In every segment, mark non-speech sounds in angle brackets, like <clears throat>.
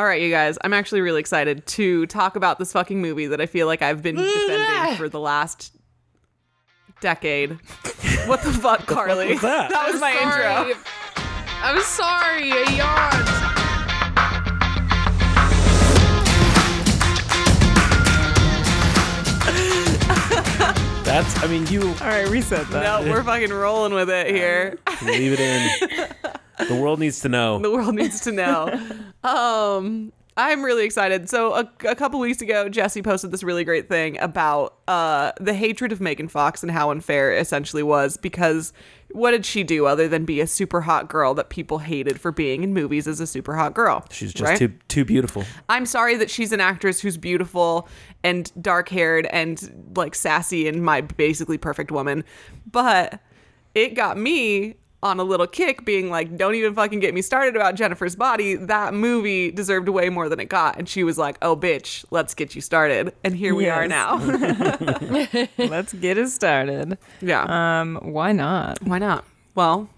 All right, you guys, I'm actually really excited to talk about this fucking movie that I feel like I've been <laughs> defending for the last decade. What the <laughs> fuck, Carly? was that? was my sorry. intro. I'm sorry. I yawned. <laughs> That's. I mean, you All right, reset that. No, we're fucking rolling with it here. leave it in. The world needs to know. the world needs to know. <laughs> Um, I'm really excited. So a, a couple weeks ago, Jesse posted this really great thing about uh, the hatred of Megan Fox and how unfair it essentially was because what did she do other than be a super hot girl that people hated for being in movies as a super hot girl? She's just right? too too beautiful. I'm sorry that she's an actress who's beautiful and dark haired and like sassy and my basically perfect woman. But it got me on a little kick being like, don't even fucking get me started about Jennifer's body. That movie deserved way more than it got. And she was like, oh, bitch, let's get you started. And here we are now. <laughs> Let's get it started. yeah. Um, why not? Why not? Well,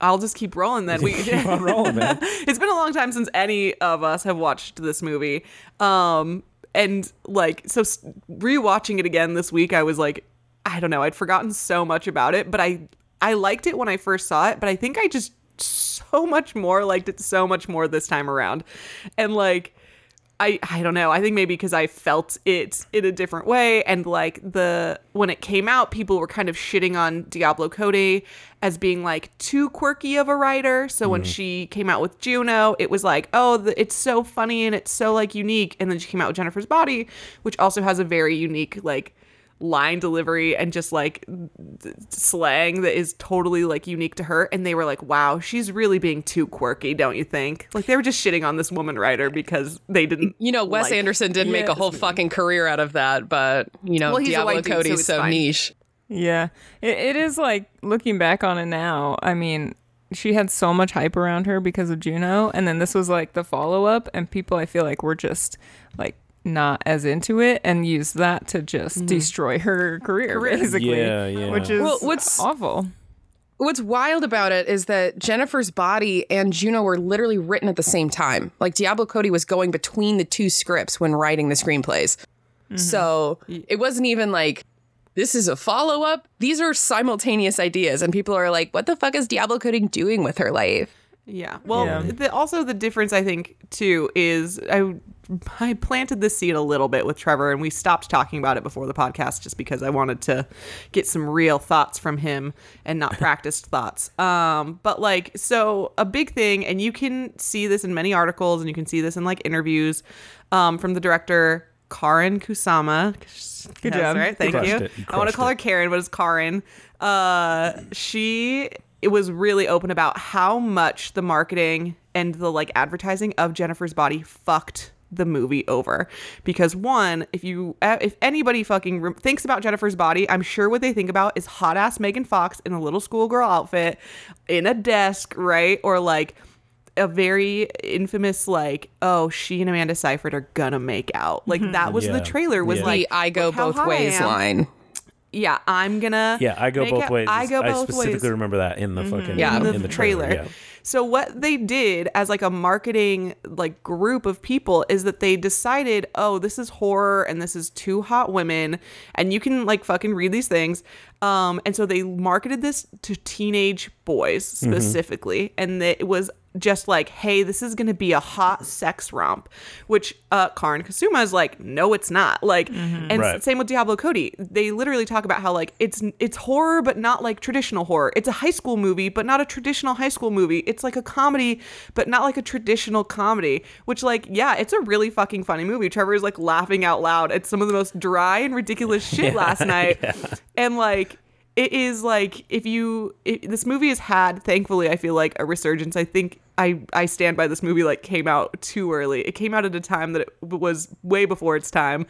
I'll just keep rolling then. We <laughs> Keep on rolling, man. <laughs> it's been a long time since any of us have watched this movie. Um, and like, so rewatching it again this week, I was like, I don't know, I'd forgotten so much about it, but I I liked it when I first saw it, but I think I just so much more liked it so much more this time around, and like. I, I don't know. I think maybe because I felt it in a different way. And like the when it came out, people were kind of shitting on Diablo Cody as being like too quirky of a writer. So when mm-hmm. she came out with Juno, it was like, oh, the, it's so funny and it's so like unique. And then she came out with Jennifer's Body, which also has a very unique like line delivery and just like th- slang that is totally like unique to her and they were like wow she's really being too quirky don't you think like they were just shitting on this woman writer because they didn't You know, Wes like- Anderson didn't make a whole fucking career out of that, but you know, Well, he's a Diablo white dude, Cody's so so, niche. Yeah, it, it is like looking back on it now. I mean, she had so much hype around her because of Juno, and then this was like the follow up, and people I feel like were just like not as into it and use that to just mm-hmm. destroy her career, Career. basically. Yeah, yeah. Which is Well, what's- awful. What's wild about it is that Jennifer's body and Juno were literally written at the same time. Like Diablo Cody was going between the two scripts when writing the screenplays. Mm-hmm. So it wasn't even like this is a follow up. These are simultaneous ideas, and people are like, "What the fuck is Diablo Cody doing with her life?" Yeah. Well, Yeah. The, also the difference I think too is I <laughs> I planted the seed a little bit with Trevor and we stopped talking about it before the podcast just because I wanted to get some real thoughts from him and not <laughs> practiced thoughts. Um but like so a big thing and you can see this in many articles and you can see this in like interviews um from the director Karin Kusama. Good Yes, job. Right? Thank you. You I want to call her. Karen, but it's Karin. Uh, she it was really open about how much the marketing and the like advertising of Jennifer's body fucked the movie over because one if you if anybody fucking re- thinks about Jennifer's body I'm sure what they think about is hot ass Megan Fox in a little schoolgirl outfit in a desk right or like a very infamous like oh she and Amanda Seyfried are gonna make out like that was the trailer was Yeah. like the "I go both ways" line. Yeah, I'm gonna. Yeah, I go both it- ways. I go both specifically ways. Mm-hmm. remember that in the fucking Yeah. in, in the, the trailer. Yeah. So what they did as like a marketing like group of people is that they decided, oh, this is horror and this is two hot women, and you can like fucking read these things. Um, and so they marketed this to teenage boys Mm-hmm. specifically, and it was just like, hey, this is gonna be a hot sex romp, which uh Karin Kusama is like, no, it's not. Like, and Right. same with Diablo Cody. They literally talk about how like it's it's horror, but not like traditional horror. It's a high school movie, but not a traditional high school movie. It's like a comedy, but not like a traditional comedy. Which like, yeah, it's a really fucking funny movie. Trevor is like laughing out loud at some of the most dry and ridiculous shit last <laughs> night, and like it is like if you it, this movie has had thankfully i feel like a resurgence i think i i stand by this movie like came out too early it came out at a time that it was way before its time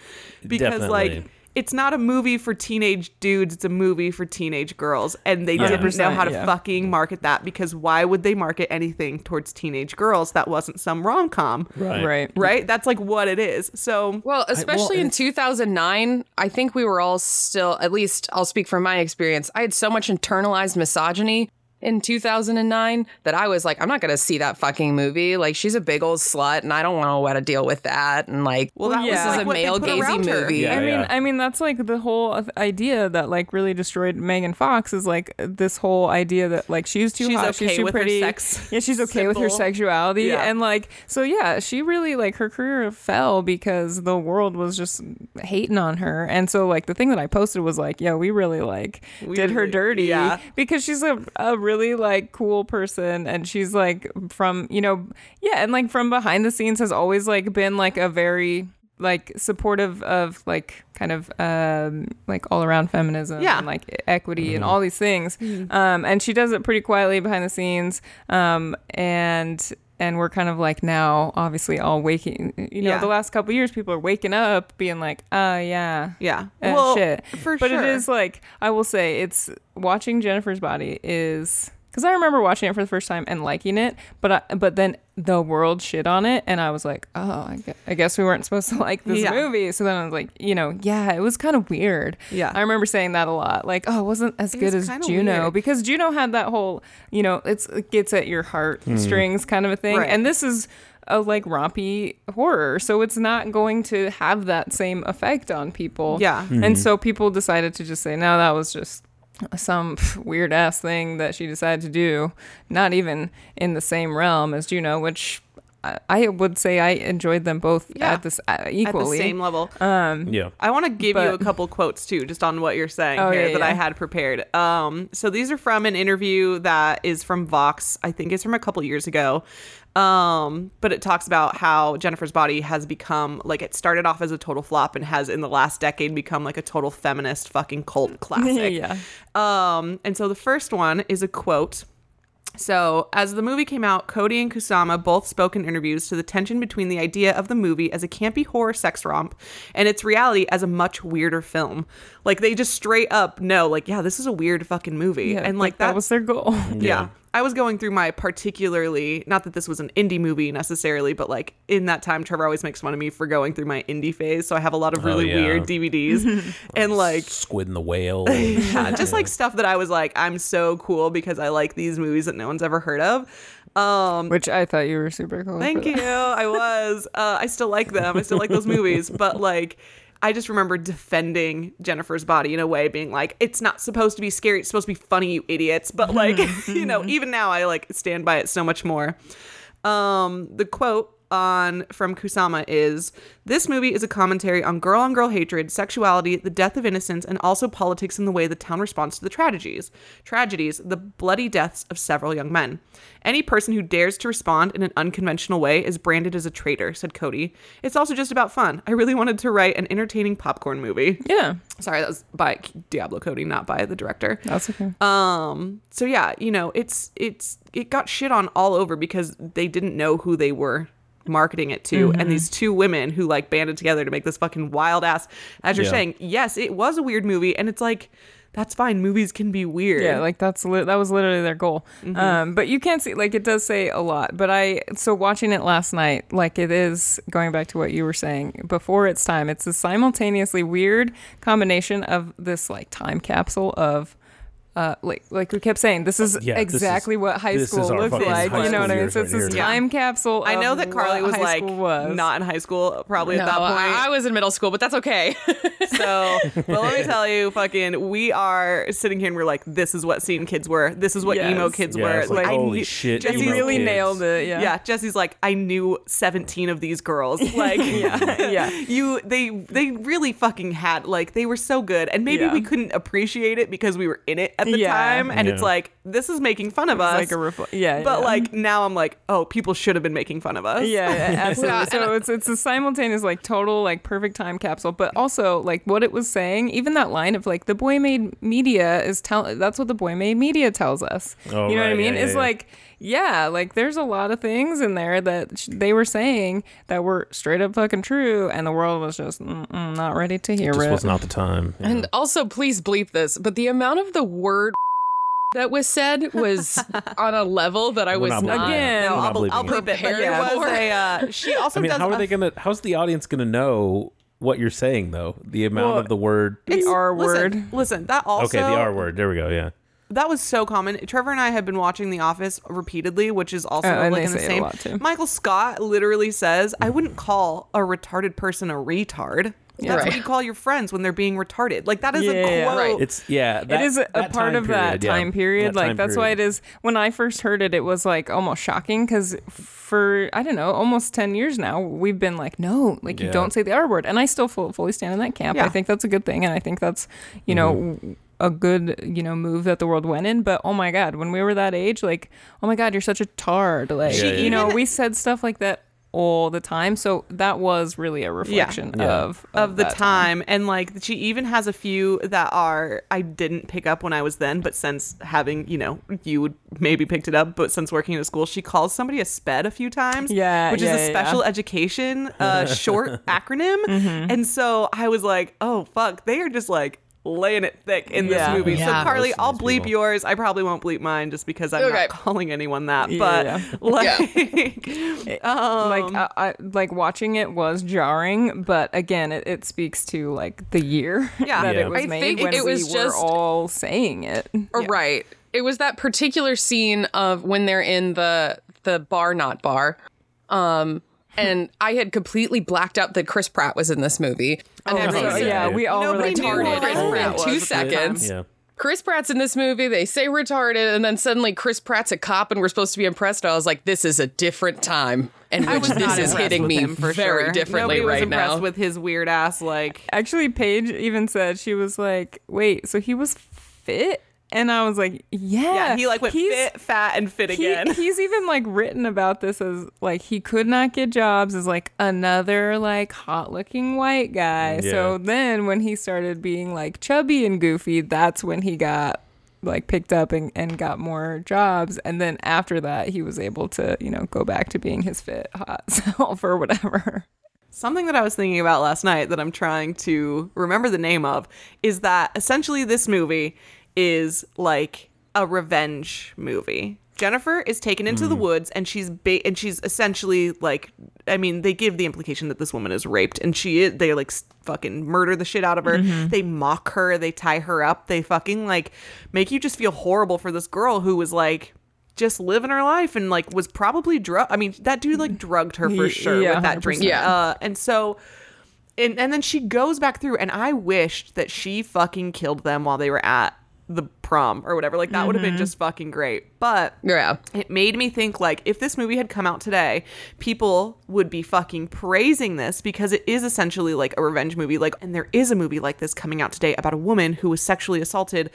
because like Definitely. It's not a movie for teenage dudes it's a movie for teenage girls and they didn't know how to yeah. fucking market that because why would they market anything towards teenage girls that wasn't some rom-com Right. Right. right that's like what it is so Well, especially in 2009, I think we were all still, at least I'll speak from my experience, I had so much internalized misogyny in 2009 that I was like, I'm not going to see that fucking movie. Like, she's a big old slut, and I don't want to what to deal with that. And like, Well, that was, this is like, a male put gazy movie. Yeah, I mean. I mean that's like the whole idea that like really destroyed Megan Fox is like this whole idea that like she's too She's hot, okay she's too with her pretty, sex yeah, she's okay with her sexuality, Yeah. and like so yeah, she really like her career fell because the world was just hating on her, and so like the thing that I posted was like, yeah, we really like We did her dirty, yeah. because she's a a really like cool person, and she's like from you know yeah, and like from behind the scenes has always like been like a very like supportive of like kind of um like all around feminism Yeah. and like equity and all these things. Um and she does it pretty quietly behind the scenes. Um and and we're kind of like now obviously all waking you know Yeah. the last couple years people are waking up being like oh yeah Yeah. uh, well, shit for but sure. it is like I will say it's watching Jennifer's Body is because I remember watching it for the first time and liking it, but I, but then the world shit on it, and I was like, oh, I guess, I guess we weren't supposed to <laughs> like this Yeah. movie. So then I was like, you know, yeah, it was kind of weird. Yeah. I remember saying that a lot, like, oh, it wasn't as It good was as Juno weird. because Juno had that whole, you know, it's it gets at your heart strings hmm. kind of a thing, Right. and this is a like rompy horror, so it's not going to have that same effect on people. Yeah. Mm-hmm. And so people decided to just say, no, that was just some weird ass thing that she decided to do, not even in the same realm as Juno, which I, I would say I enjoyed them both Yeah. at this uh, at the equally. same level. Yeah. I want to give you a couple quotes too, just on what you're saying Oh, here yeah, that I had prepared. Um, so these are from an interview that is from Vox. I think it's from a couple years ago. Um, but it talks about how Jennifer's Body has become like it started off as a total flop and has in the last decade become like a total feminist fucking cult <laughs> classic. yeah. Um, and so the first one is a quote. So, as the movie came out, Cody and Kusama both spoke in interviews to the tension between the idea of the movie as a campy horror sex romp and its reality as a much weirder film. Like, they just straight up know, like, yeah, this is a weird fucking movie. Yeah, and, like, that was their goal. <laughs> yeah. I was going through my particularly, not that this was an indie movie necessarily, but like in that time, Trevor always makes fun of me for going through my indie phase. So I have a lot of really yeah. weird DVDs. <laughs> and like, Squid and the Whale. <laughs> yeah, just like stuff that I was like, I'm so cool because I like these movies that no one's ever heard of. Um, Which I thought you were super cool. thank you. I was. Uh, I still like them. I still like those <laughs> movies, but like. I just remember defending Jennifer's body in a way, being like, "It's not supposed to be scary. It's supposed to be funny, you idiots." But like, <laughs> you know, <laughs> even now, I like stand by it so much more. Um, the quote on from Kusama is this movie is a commentary on girl on girl hatred, sexuality, the death of innocence, and also politics in the way the town responds to the tragedies. Tragedies, the bloody deaths of several young men. Any person who dares to respond in an unconventional way is branded as a traitor, said Cody. It's also just about fun. I really wanted to write an entertaining popcorn movie. Yeah, Sorry, that was by Diablo Cody, not by the director. that's okay. Um. So yeah, you know, it's it's it got shit on all over because they didn't know who they were marketing it to, and these two women who like banded together to make this fucking wild ass. As you're Yeah. saying, yes, it was a weird movie, and it's like that's fine. Movies can be weird. Yeah, like that's li- that was literally their goal. Mm-hmm. Um, but you can't see like it does say a lot. But I so watching it last night, like it is going back to what you were saying before its time. It's a simultaneously weird combination of this like time capsule of. Uh, like like we kept saying, this is Yeah, this is- exactly what high is school looks like. You know what I mean? So it's this right here. time capsule. I know that Carly was like was. not in high school probably No, at that point. I, I was in middle school, but that's okay. <laughs> So, well, let me tell you, fucking, we are sitting here and we're like, this is what scene kids were. This is what Yes. emo kids Yeah, were. it's like, I holy knew- shit, Jesse really kids. nailed it. Yeah. Yeah. Jesse's like, I knew 17 of these girls. <laughs> Like, Yeah. Yeah. <laughs> you, they, they really fucking had, like, they were so good. And maybe Yeah. we couldn't appreciate it because we were in it at the Yeah. time. And it's like, this is making fun of It's us. like a refl- yeah, But yeah. like, now I'm like, oh, people should have been making fun of us. Yeah, yeah, <laughs> absolutely. Yeah, so it's it's a simultaneous like total like perfect time capsule, but also like what it was saying. Even that line of like the boy made media is tell that's what the boy made media tells us. Oh, you know what I mean? yeah, it's yeah, yeah. like yeah, like there's a lot of things in there that sh- they were saying that were straight up fucking true, and the world was just not ready to hear Just it. was not the time. Yeah. and also, please bleep this, but the amount of the word <laughs> that was said was <laughs> on a level that I We're was not not. bleeping it. Again, No, We're I'll, not I'll it. bleep it. But Prepared there was for. a. Uh, she also I mean, does. how are a they gonna? How's the audience gonna know what you're saying though? The amount Well, of the word. the R Listen, word. Listen, that also. Okay, the R word. There we go. Yeah. that was so common. Trevor and I have been watching The Office repeatedly, which is also Oh, and like they in the say it a same. lot, too. Michael Scott literally says, "I wouldn't call a retarded person a retard." That's Right. what you call your friends when they're being retarded. Like that is Yeah, a quote. right. It's yeah. it that- is a, a that part time of that period, yeah. time period. That like time that's why it is. When I first heard it, it was like almost shocking because for I don't know, almost ten years now, we've been like, no, like you don't say the R word, and I still full, fully stand in that camp. Yeah. I think that's a good thing, and I think that's you know. Mm-hmm. A good, you know, move that the world went in, but oh my god, when we were that age, like, oh my god, you're such a tard. Like, Yeah, yeah, you know, yeah. we said stuff like that all the time, so that was really a reflection Yeah. of of the that time. and like she even has a few that are I didn't pick up when I was then but since having you know you would maybe picked it up but since working in a school she calls somebody a sped a few times Yeah, which yeah, is a special yeah. education uh, short <laughs> acronym Mm-hmm. and so I was like oh fuck they are just like laying it thick in Yeah. this movie so Carly I'll bleep people. yours I probably won't bleep mine just because I'm Okay. not calling anyone that Yeah, but yeah. <laughs> <laughs> like um, like I, I, like watching it was jarring, but again, it, it speaks to like the year <laughs> Yeah. that Yeah. it was I made think when it was we just- were all saying it. Right. It was that particular scene of when they're in the the bar not bar. Um and I had completely blacked out that Chris Pratt was in this movie. And Oh, everyone right. So, yeah, we all Nobody were knew like, who Chris Chris Pratt Pratt in two at the time. seconds. Yeah. Chris Pratt's in this movie. They say retarded, and then suddenly Chris Pratt's a cop, and we're supposed to be impressed. I was like, this is a different time, and which this is hitting me for very sure. differently Nobody was right impressed now. with his weird ass like Actually, Paige even said she was like, "Wait, so he was fit?" And I was like, "Yeah, yeah he like went he's- fit fat and fit he- again <laughs> he's even like written about this as like he could not get jobs as like another like hot looking white guy. Mm, so then when he started being like chubby and goofy, that's when he got like picked up and, and got more jobs. And then after that, he was able to, you know, go back to being his fit hot <laughs> self or whatever. Something that I was thinking about last night that I'm trying to remember the name of is that essentially this movie is like a revenge movie. Jennifer is taken into the woods and she's ba- and she's essentially like I mean they give the implication that this woman is raped and she is they like fucking murder the shit out of her. They mock her, they tie her up, they fucking like make you just feel horrible for this girl who was like just living her life and like was probably drug I mean that dude like drugged her for sure yeah, with that 100%. drink. Yeah. Uh, and so, and, and then she goes back through, and I wished that she fucking killed them while they were at the prom or whatever. Like, that would have been mm-hmm. just fucking great. But yeah. it made me think, like, if this movie had come out today, people would be fucking praising this because it is essentially like a revenge movie. Like, and there is a movie like this coming out today about a woman who was sexually assaulted.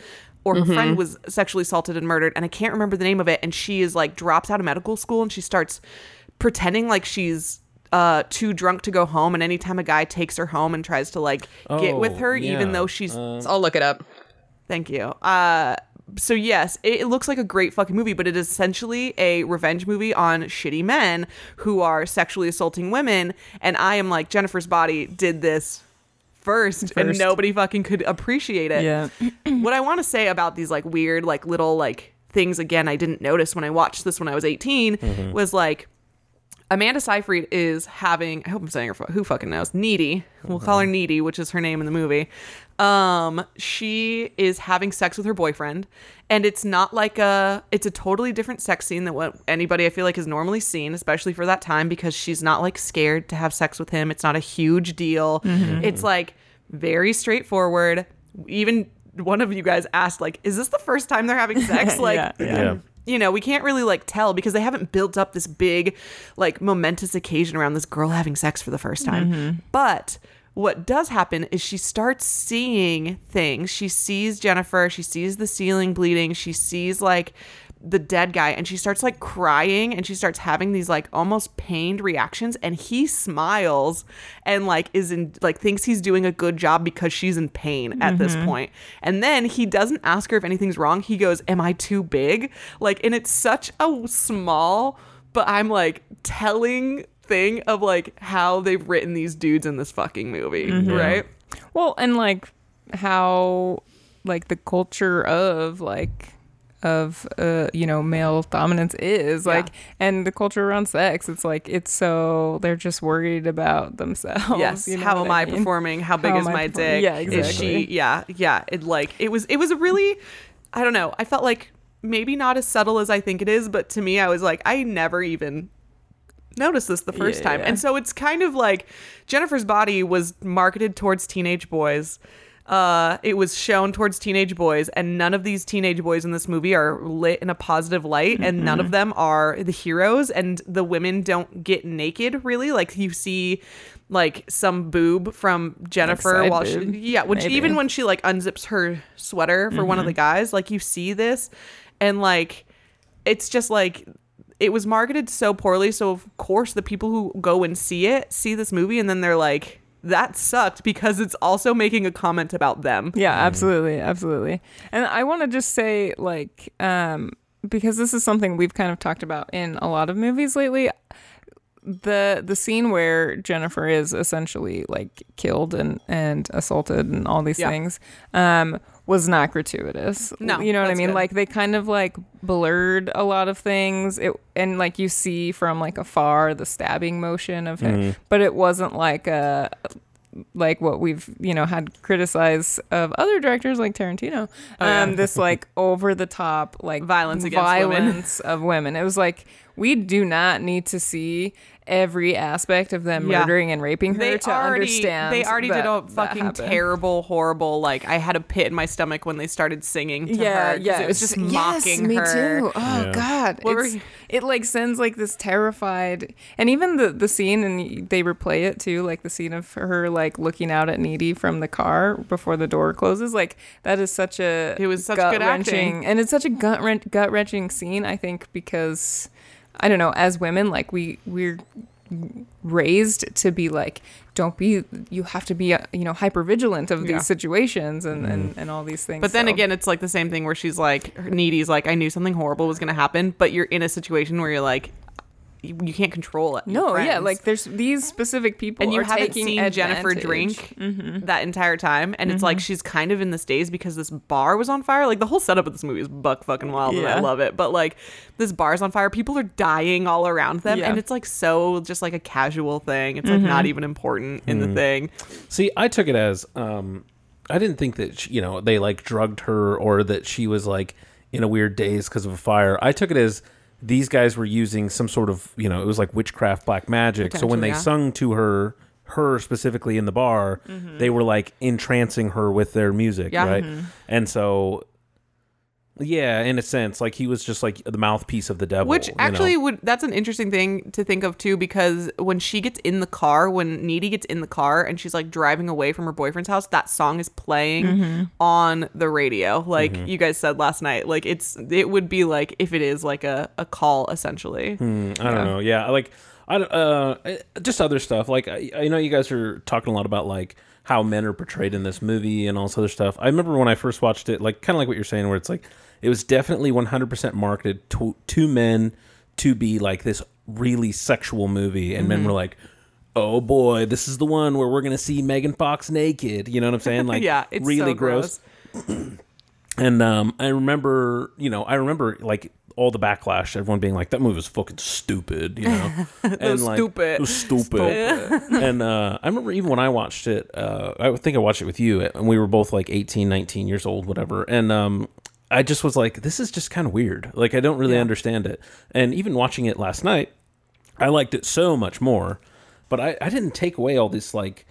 Or her friend mm-hmm. was sexually assaulted and murdered, and I can't remember the name of it. And she is like drops out of medical school and she starts pretending like she's uh too drunk to go home and anytime a guy takes her home and tries to like get with Oh, her even though she's uh. I'll look it up. Thank you. Uh so yes it, looks like a great fucking movie but it is essentially a revenge movie on shitty men who are sexually assaulting women. And i am like jennifer's body did this first, and nobody fucking could appreciate it. Yeah. <clears throat> what I want to say about these like weird like little like things again I didn't notice when I watched this when I was 18 was like Amanda Seyfried is having I hope I'm saying her who fucking knows? Needy. We'll call her Needy which is her name in the movie. Um she is having sex with her boyfriend and it's not like a it's a totally different sex scene than what anybody I feel like is normally seen especially for that time because she's not like scared to have sex with him. It's not a huge deal. It's like very straightforward. Even one of you guys asked like is this the first time they're having sex? <laughs> Like Yeah, yeah. You know, we can't really like tell because they haven't built up this big, like momentous occasion around this girl having sex for the first time. Mm-hmm. But what does happen is she starts seeing things. She sees Jennifer, she sees the ceiling bleeding, she sees like the dead guy, and she starts like crying and she starts having these like almost pained reactions. And he smiles and like is in like thinks he's doing a good job because she's in pain at this. Mm-hmm. And then he doesn't ask her if anything's wrong. He goes, Am I too big? Like, and it's such a small, but I'm like telling thing of like how they've written these dudes in this fucking movie, mm-hmm. right? Well, and like how like the culture of like of uh you know male dominance is Yeah. like and the culture around sex it's like it's so they're just worried about themselves Yes. you know how am I, mean? performing? How big How is my dick? Yeah, exactly. Is she? Yeah, yeah. It like it was. It was a really. I don't know. I felt like maybe not as subtle as I think it is, but to me, I was like, I never even noticed this the first Yeah, time. yeah. And so it's kind of like Jennifer's body was marketed towards teenage boys. Uh, it was shown towards teenage boys, and none of these teenage boys in this movie are lit in a positive light, and none Mm-hmm. of them are the heroes, and the women don't get naked really. Like you see, like some boob from Jennifer side while she, yeah, she, maybe. even when she like unzips her sweater for one of the guys, like you see this, and like it's just like it was marketed so poorly. So of course the people who go and see it see this movie and then they're like, that sucked because it's also making a comment about them. Yeah, absolutely, absolutely. And I want to just say, like, um, because this is something we've kind of talked about in a lot of movies lately. The the scene where Jennifer is essentially like killed and and assaulted and all these Yeah. things um was not gratuitous. No, you know what I mean? good. Like they kind of like blurred a lot of things. It and like you see from like afar the stabbing motion of him, but it wasn't like a like what we've you know had criticized of other directors like Tarantino. Um, this like over the top like <laughs> Violence against women. violence of women. It was like we do not need to see every aspect of them Yeah. murdering and raping her They to already, understand. they already did a fucking terrible, horrible. Like I had a pit in my stomach when they started singing. To yeah, her 'cause yeah, it was just yes, mocking me her. too. Oh Yeah. God, It's- it like sends like this terrified, and even the the scene, and they replay it too, like the scene of her like looking out at Needy from the car before the door closes. Like that is such a It was such good gut-wrenching- acting. and it's such a gut gut wrenching scene. I think because I don't know, as women, like we we're raised to be like don't be you have to be uh, you know hyper vigilant of these Yeah. situations and, and and all these things But then so- again, it's like the same thing where she's like, her needy's like, I knew something horrible was gonna happen, but you're in a situation where you're like, you, you can't control it. No, Your yeah, like there's these specific people, and you are haven't taking seen Jennifer advantage. Mm-hmm. drink that entire time, and it's like she's kind of in this daze because this bar was on fire. Like the whole setup of this movie is buck fucking wild, and I love it. But like this bar's on fire, people are dying all around them, Yeah. and it's like so just like a casual thing. It's like not even important in the thing. See, I took it as um, I didn't think that she, you know they like drugged her or that she was like in a weird daze because of a fire. I took it as these guys were using some sort of you know it was like witchcraft, black magic. So when they yeah. sung to her, her specifically in the bar, mm-hmm. they were like entrancing her with their music, Yeah. right? Mm-hmm. And so. Yeah, in a sense, like he was just like the mouthpiece of the devil. Which you know? actually would that's an interesting thing to think of too because when she gets in the car, when Needy gets in the car and she's like driving away from her boyfriend's house, that song is playing Mm-hmm. on the radio. Like Mm-hmm. you guys said last night. Like it's it would be like if it is like a, a call essentially. I don't know. Yeah, like I don't- uh just other stuff. Like I, I know you guys are talking a lot about like how men are portrayed in this movie and all this other stuff. I remember when I first watched it, like kind of like what you're saying, where it's like it was definitely 100% marketed to to men to be like this really sexual movie, and men were like. Oh boy, this is the one where we're gonna see Megan Fox naked. You know what I'm saying? <laughs> Like, yeah, it's really so gross. <clears throat> And um, I remember, you know, I remember like all the backlash, everyone being like, "That movie was fucking stupid," you know, <laughs> and was stupid. It was stupid. <laughs> and uh, I remember even when I watched it, uh, I think I watched it with you, and we were both like 18, 19 years old, whatever. And um, I just was like, "This is just kind of weird. Like, I don't really understand it." And even watching it last night, I liked it so much more, but I, I didn't take away all this like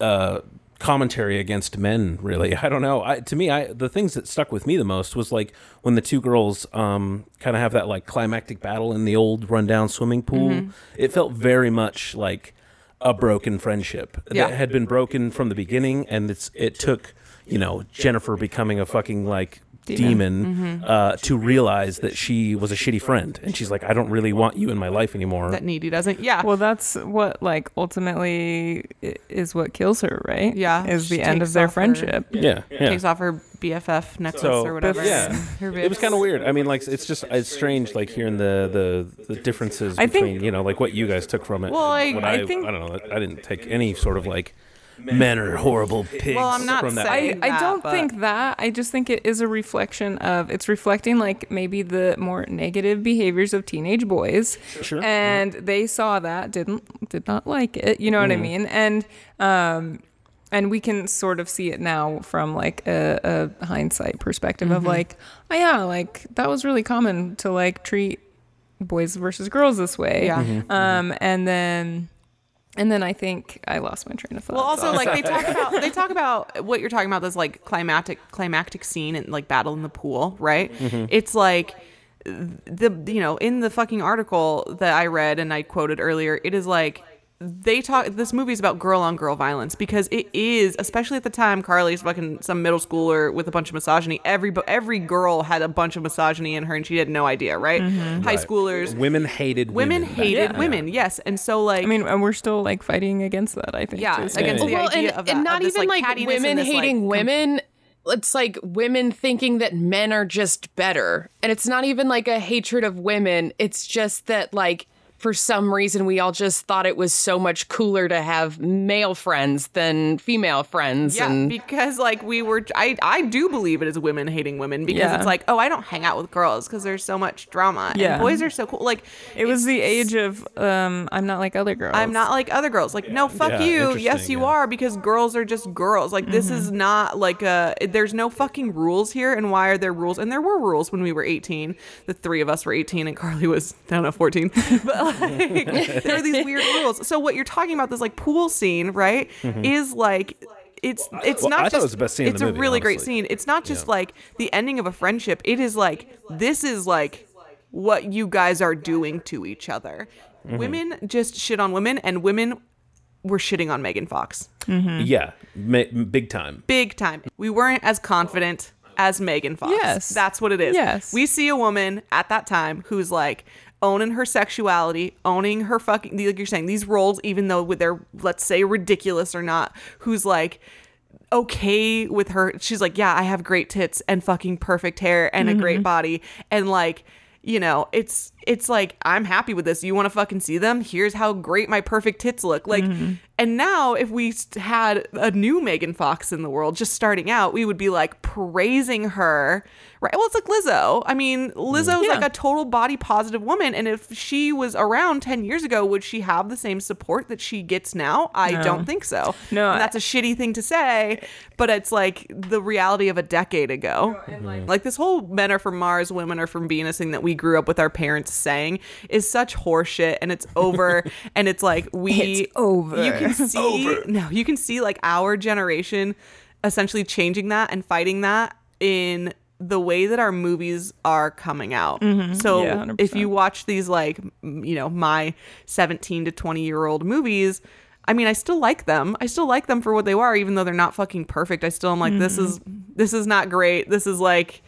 uh, commentary against men. Really, <laughs> I don't know. I, to me, I the things that stuck with me the most was like when the two girls um, kind of have that like climactic battle in the old rundown swimming pool. It felt very much like a broken friendship Yeah. that had been broken from the beginning, and it's it took you know Jennifer becoming a fucking like demon, uh, to realize that she was a shitty friend, and she's like, I don't really want you in my life anymore. That Needy doesn't. Yeah. Well, that's what like ultimately is what kills her, right? Yeah, is the she end of their off her- friendship. yeah, yeah. takes off her BFF necklace So, or whatever. yeah. It was kind of weird. I mean, like it's just it's strange, like hearing the the, the differences I think- between you know like what you guys took from it. Well, I- and what I think- I don't know. I didn't take any sort of like men are horrible pigs. Well, I'm not from that. saying- I, I don't but- think that. I just think it is a reflection of it's reflecting like maybe the more negative behaviors of teenage boys. Sure. And they saw that, didn't did not like it. You know what I Mm-hmm. mean? And um and we can sort of see it now from like a, a hindsight perspective of like, oh yeah, like that was really common to like treat boys versus girls this way. Yeah. Um, and then, and then I think I lost my train of thought. Well, also so- like they talk <laughs> about they talk about what you're talking about this like climactic climactic scene and like battle in the pool, right? Mm-hmm. It's like the you know in the fucking article that I read and I quoted earlier, it is like they talk this movie is about girl on girl violence because it is especially at the time Carly's fucking some middle schooler with a bunch of misogyny every every girl had a bunch of misogyny in her and she had no idea right mm-hmm. high Right. schoolers Women hated women women. hated then. women yes and so like I mean, and we're still like fighting against that. I think. Yeah, to this against day. the well, idea and, of that, and of not this, even like, like, women and this, like, hating com- women. It's like women thinking that men are just better. And it's not even like a hatred of women. It's just that like for some reason we all just thought it was so much cooler to have male friends than female friends Yeah, and because like we were, I I do believe it is women hating women because Yeah. it's like, oh, I don't hang out with girls because there's so much drama. Yeah. and boys are so cool. Like it was the age of um, I'm not like other girls. I'm not like other girls. Like, no, fuck Yeah, you. Yes, you yeah. are because girls are just girls. Like, this Mm-hmm. is not like a. There's no fucking rules here. And why are there rules? And there were rules when we were 18. The three of us were 18, and Carly was I don't know 14. <laughs> But like, <laughs> there are these weird rules. So what you're talking about, this like pool scene, right, is like. It's it's Well, not I just thought it was the best scene it's the a movie, really great scene. It's not just like the ending of a friendship. It is like this is like what you guys are doing to each other. Mm-hmm. Women just shit on women, and women were shitting on Megan Fox. Yeah, ma- big time. Big time. We weren't as confident as Megan Fox. Yes. That's what it is. Yes. We see a woman at that time who's like owning her sexuality, owning her fucking, like you're saying, these roles, even though they're, let's say, ridiculous or not, who's like, okay with her. She's like, yeah, I have great tits and fucking perfect hair and a great mm-hmm. body. And like, you know, it's it's like I'm happy with this. You want to fucking see them? Here's how great my perfect tits look. Like, mm-hmm. And now if we had a new Megan Fox in the world just starting out, we would be like praising her. Right? Well, it's like Lizzo. I mean, Lizzo's Yeah. like a total body positive woman, and if she was around ten years ago, would she have the same support that she gets now? I No. don't think so. No, And that's a shitty thing to say, but it's like the reality of a decade ago. Mm-hmm. Like this whole men are from Mars, women are from Venus thing that we grew up with our parents saying is such horseshit and it's over <laughs> and it's like we It's over. You can <laughs> see no, you can see like our generation essentially changing that and fighting that in the way that our movies are coming out. So Mm-hmm. Yeah, if you watch these like you know my 17 to 20 year old movies i mean i still like them. I still like them for what they are even though they're not fucking perfect. I still am like this is this is not great. This is like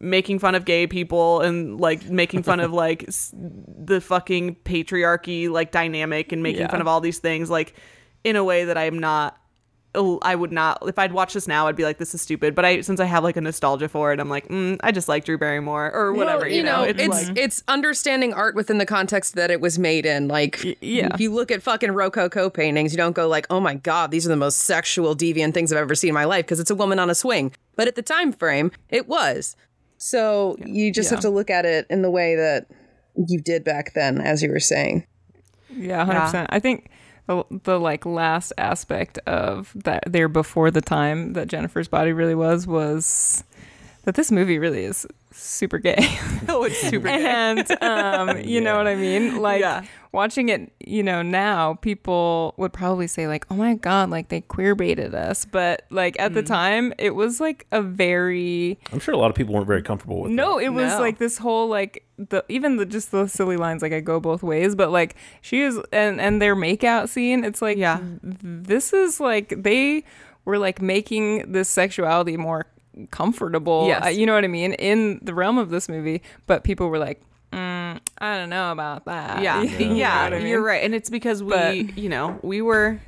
making fun of gay people and like making fun of like s- the fucking patriarchy like dynamic and making Yeah. fun of all these things like in a way that i'm not I would not if I'd watch this now I'd be like this is stupid but I since I have like a nostalgia for it I'm like mm, I just like Drew Barrymore or whatever Well, you, know, it's it's, it's, like understanding art within the context that it was made in. Like, yeah. if you look at fucking Rococo paintings, you don't go like, "Oh my god, these are the most sexual, deviant things I've ever seen in my life," because it's a woman on a swing. But at the time frame, it was. So you just Yeah. have to look at it in the way that you did back then, as you were saying. Yeah, hundred percent. I think the, the like last aspect of that there before the time that Jennifer's body really was was that this movie really is super gay. <laughs> oh it's super gay. and um, you know what I mean? Like Yeah. watching it, you know, now people would probably say like, "Oh my god, like they queer baited us," but like at Mm. the time, it was like a very I'm sure a lot of people weren't very comfortable with no, that. it was No. like this whole like the even the just the silly lines like I go both ways, but like she is and and their makeout scene, it's like Yeah. this is like they were like making this sexuality more comfortable. Yes. uh, you know what I mean in the realm of this movie, but people were like, mm, I don't know about that. yeah <laughs> You know yeah, what I mean? you're right and it's because we But- you know we were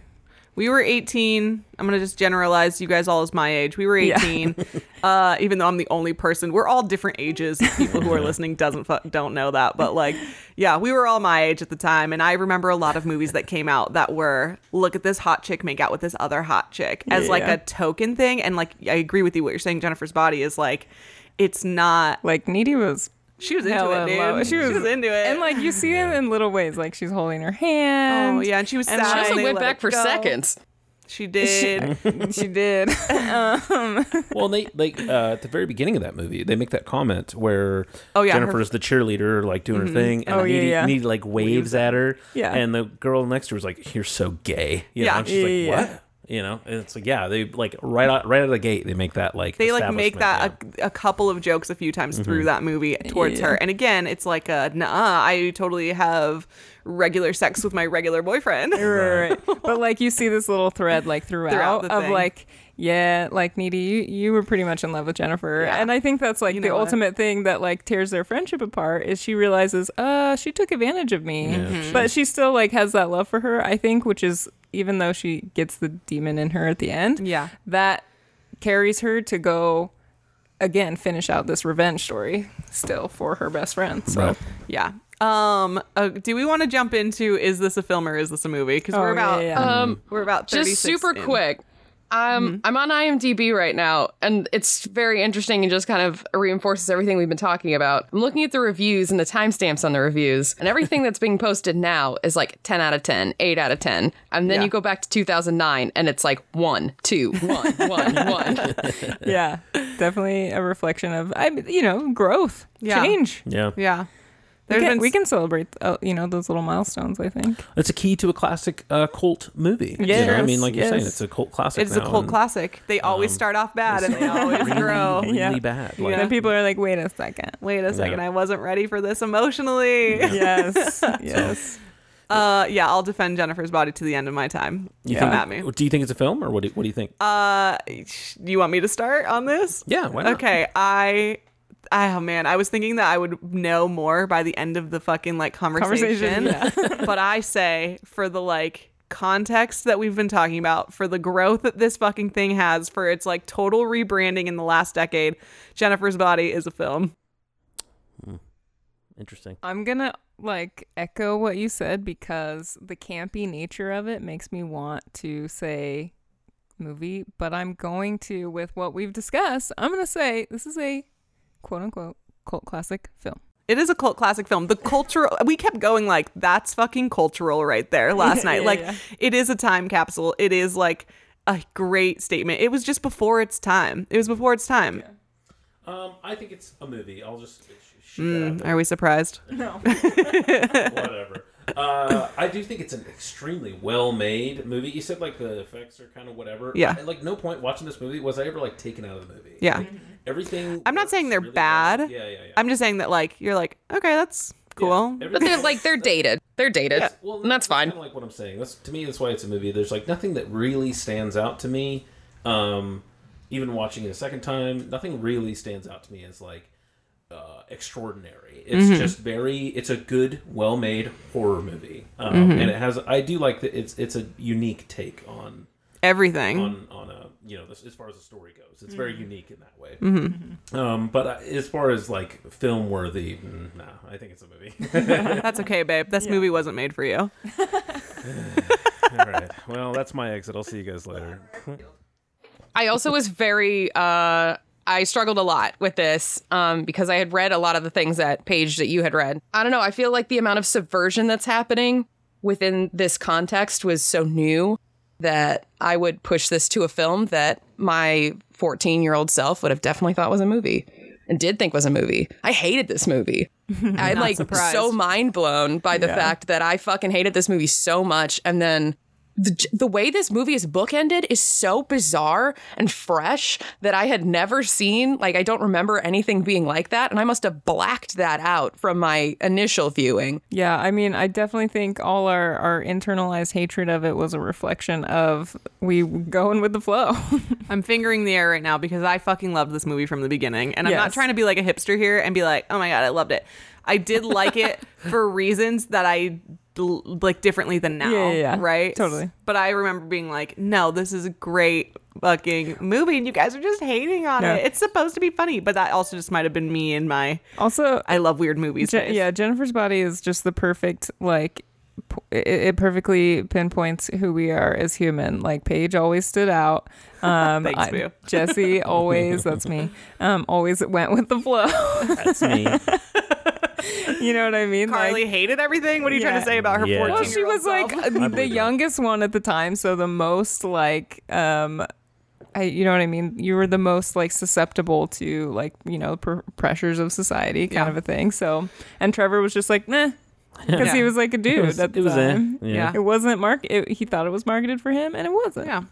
we were 18 i'm gonna just generalize you guys all as my age. We were Yeah. 18 <laughs> uh even though i'm the only person we're all different ages. People who are listening doesn't fu- don't know that but like yeah we were all my age at the time and i remember a lot of movies that came out that were look at this hot chick make out with this other hot chick as like a token thing and like i agree with you what you're saying jennifer's body is like it's not Like Needy was she was into hella it dude low. she, was, into it and like you see it in little ways, like she's holding her hand. oh yeah and she was And sad She also and went back for go. seconds. She did. <laughs> she did. <laughs> Well, they like uh, at the very beginning of that movie, they make that comment where Oh, yeah, her- Jennifer's the cheerleader, like doing her thing, and Oh, yeah, Needy, yeah. Needy, like waves at her, Yeah. and the girl next to her is like, "You're so gay," you Yeah. know? And she's like, Yeah, yeah, "What?" You know, and it's like, yeah, they like right out right out of the gate, they make that like they like make that yeah. a, a couple of jokes a few times through mm-hmm. that movie towards Yeah. her. And again, it's like a nah, I totally have regular sex with my regular boyfriend. right, right. <laughs> But like you see this little thread like throughout, Throughout the of thing. like, yeah, like Needy, you, you were pretty much in love with Jennifer. Yeah. And I think that's like You the what? ultimate thing that like tears their friendship apart is she realizes, uh, she took advantage of me. Mm-hmm. But she still like has that love for her, I think, which is even though she gets the demon in her at the end, Yeah. that carries her to go again finish out this revenge story still for her best friend. So Right. Yeah. Um. Uh, do we want to jump into is this a film or is this a movie? Because Oh, we're yeah, about yeah. Um, we're about 36 just super in. quick. Um, I'm on IMDb right now, and it's very interesting and just kind of reinforces everything we've been talking about. I'm looking at the reviews and the timestamps on the reviews, and everything that's being posted now is like 10 out of 10, 8 out of 10. And then Yeah. you go back to 2009, and it's like 1, 2, 1, <laughs> 1, 1. yeah, definitely a reflection of I you know growth, Yeah. change. yeah. Yeah. We can, been we can celebrate uh, you know those little milestones. I think. It's a key to a classic uh, cult movie. you know? I mean, like you're saying, it's a cult classic. It's a cult and classic. They always start off bad and they always Really, grow. really Yeah. bad. And Like, then people are like, wait a second. Wait a second, Yeah. I wasn't ready for this emotionally. <laughs> Yes, yes. Uh, yeah, I'll defend Jennifer's body to the end of my time. you Come think, at me. Do you think it's a film, or what? Do, what do you think? Uh, you want me to start on this? yeah, why not? Okay, I. Oh man, I was thinking that I would know more by the end of the fucking like conversation. Conversation, <laughs> but I say for the like context that we've been talking about, for the growth that this fucking thing has, for its like total rebranding in the last decade, Jennifer's Body is a film. Hmm. Interesting. I'm gonna like echo what you said because the campy nature of it makes me want to say movie, but I'm going to with what we've discussed. I'm gonna say this is a quote unquote cult classic film. It is a cult classic film. The cultural <laughs> we kept going like that's fucking cultural right there <laughs> last Yeah, night. yeah, like yeah. it is a time capsule. It is like a great statement. It was just before its time. It was before its time. Um, I think it's a movie. I'll just sh- shoot that out Mm, Are we surprised? <laughs> No. Whatever. Uh, I do think it's an extremely well-made movie. You said like the effects are kind of whatever. Yeah. At, like no point watching this movie was I ever like taken out of the movie. Yeah. Like, everything. I'm not saying they're really bad. well. Yeah, yeah, yeah. I'm just saying that like you're like, okay, that's cool. Yeah, But they're like, they're dated. They're dated. Well, and that's fine. Kind of like what I'm saying. That's to me. That's why it's a movie. There's like nothing that really stands out to me. Um, even watching it a second time, nothing really stands out to me as like uh, extraordinary. It's Mm-hmm. just very. It's a good, well-made horror movie, um, Mm-hmm. and it has. I do like that. It's it's a unique take on Everything. on on a you know this, as far as the story goes. It's Mm-hmm. very unique in that way. Um, but uh, as far as like film worthy, mm, nah, I think it's a movie. <laughs> that's okay, babe. This movie wasn't made for you. <laughs> <sighs> All right. Well, that's my exit. I'll see you guys later. <laughs> I also was very uh I struggled a lot with this um, because I had read a lot of the things that Paige that you had read. I don't know. I feel like the amount of subversion that's happening within this context was so new that I would push this to a film that my 14 year old self would have definitely thought was a movie and did think was a movie. I hated this movie. <laughs> I'm like surprised. so mind blown by the Yeah. fact that I fucking hated this movie so much. And then the, the way this movie is bookended is so bizarre and fresh that I had never seen. Like, I don't remember anything being like that. And I must have blacked that out from my initial viewing. Yeah, I mean, I definitely think all our, our internalized hatred of it was a reflection of we going with the flow. <laughs> I'm fingering the air right now because I fucking loved this movie from the beginning. And I'm not trying to be like a hipster here and be like, oh my God, I loved it. I did like it <laughs> for reasons that I l- like differently than now. Yeah, yeah, yeah. Right? Totally. But I remember being like, no, this is a great fucking movie and you guys are just hating on Yeah. it. It's supposed to be funny. But that also just might have been me and my also, I love weird movies. Je- yeah, Jennifer's body is just the perfect like p- it, it perfectly pinpoints who we are as human. Like Paige always stood out. <laughs> Um, Thanks, Boo. <laughs> Jesse always that's me. Um, always went with the flow. That's me. <laughs> You know what I mean? Carly Like, hated everything. What are you trying to say about her Yeah. Well, well, she was like the believe that. youngest one at the time, so the most like um I, you know what I mean? You were the most like susceptible to like, you know, pr- pressures of society kind Yeah. of a thing. So, and Trevor was just like, nah, <laughs> because he was like a dude was- at the it was, time. yeah. It wasn't mark. It, he thought it was marketed for him, and it wasn't. yeah.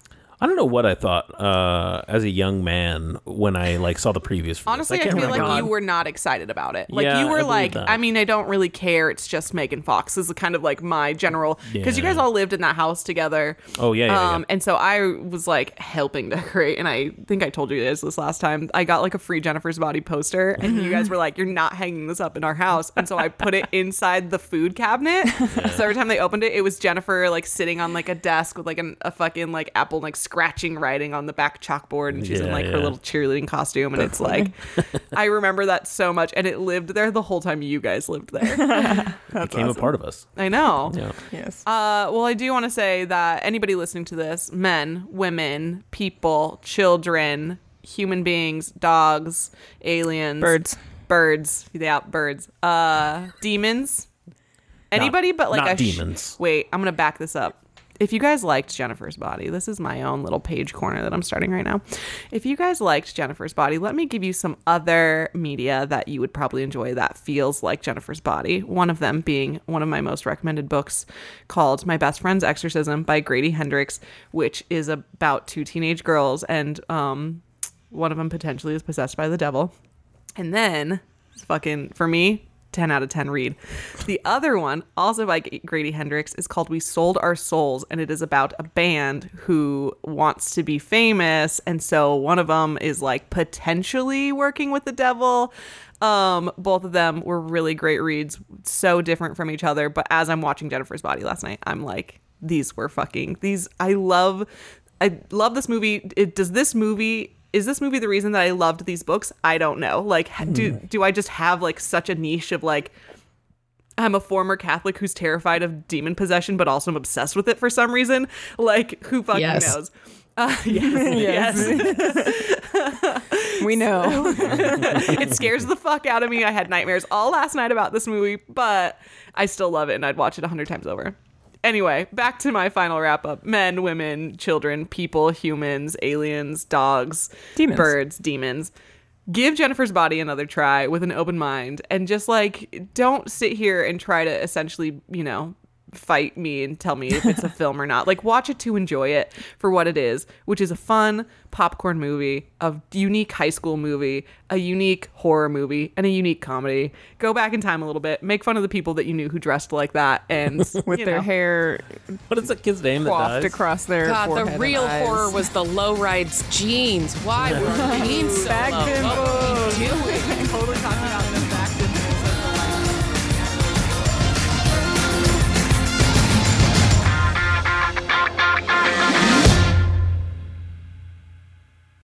I don't know what I thought uh, as a young man when I like saw the previews. For this. Honestly, I, can't feel like you were not excited about it. Like Yeah, you I were believe like, that. I mean, I don't really care. It's just Megan Fox is kind of like my general because you guys all lived in that house together. Oh, yeah, yeah, yeah. Um, and so I was like helping decorate, and I think I told you guys this last time. I got like a free Jennifer's Body poster, and you Mm-hmm. guys were like, "You're not hanging this up in our house," and so I put it inside the food cabinet. <laughs> So every time they opened it, it was Jennifer like sitting on like a desk with like an, a fucking like apple like scratching writing on the back chalkboard, and she's in Yeah, like her little cheerleading costume, and it's like, <laughs> I remember that so much, and it lived there the whole time you guys lived there. <laughs> became a part of us. I know. Yeah. Yes. Uh, well, I do want to say that anybody listening to this, men, women, people, children, human beings, dogs, aliens, Birds. birds, yeah, birds, uh, demons, anybody but like not a sh- demons. Wait, I'm gonna back this up. If you guys liked Jennifer's Body, this is my own little Paige corner that I'm starting right now. If you guys liked Jennifer's Body, let me give you some other media that you would probably enjoy that feels like Jennifer's Body. One of them being one of my most recommended books called My Best Friend's Exorcism by Grady Hendrix, which is about two teenage girls and um, one of them potentially is possessed by the devil. And then, fucking, for me, 10 out of 10 read. The other one, also by Grady Hendrix, is called We Sold Our Souls, and it is about a band who wants to be famous. And so one of them is like potentially working with the devil. Um, both of them were really great reads, so different from each other. But as I'm watching Jennifer's Body last night, I'm like, these were fucking, these, I love, I love this movie. It, does this movie is this movie the reason that I loved these books? I don't know. Like, do do I just have like such a niche of like I'm a former Catholic who's terrified of demon possession, but also I'm obsessed with it for some reason? Like, who fucking Yes. knows? Uh, <laughs> yes, yes. <laughs> we know. <laughs> it scares the fuck out of me. I had nightmares all last night about this movie, but I still love it and I'd watch it a hundred times over. Anyway, back to my final wrap up. Men, women, children, people, humans, aliens, dogs, Demons. birds, demons. Give Jennifer's body another try with an open mind and just like don't sit here and try to essentially, you know, fight me and tell me if it's a <laughs> film or not. Like watch it to enjoy it for what it is, which is a fun popcorn movie, a unique high school movie, a unique horror movie, and a unique comedy. Go back in time a little bit, make fun of the people that you knew who dressed like that and <laughs> With their know. hair What is that kid's name that coiffed dies? across their God, forehead the and real eyes. horror was the low rides jeans. Why were <laughs> jeans so Back low? then, What were we doing?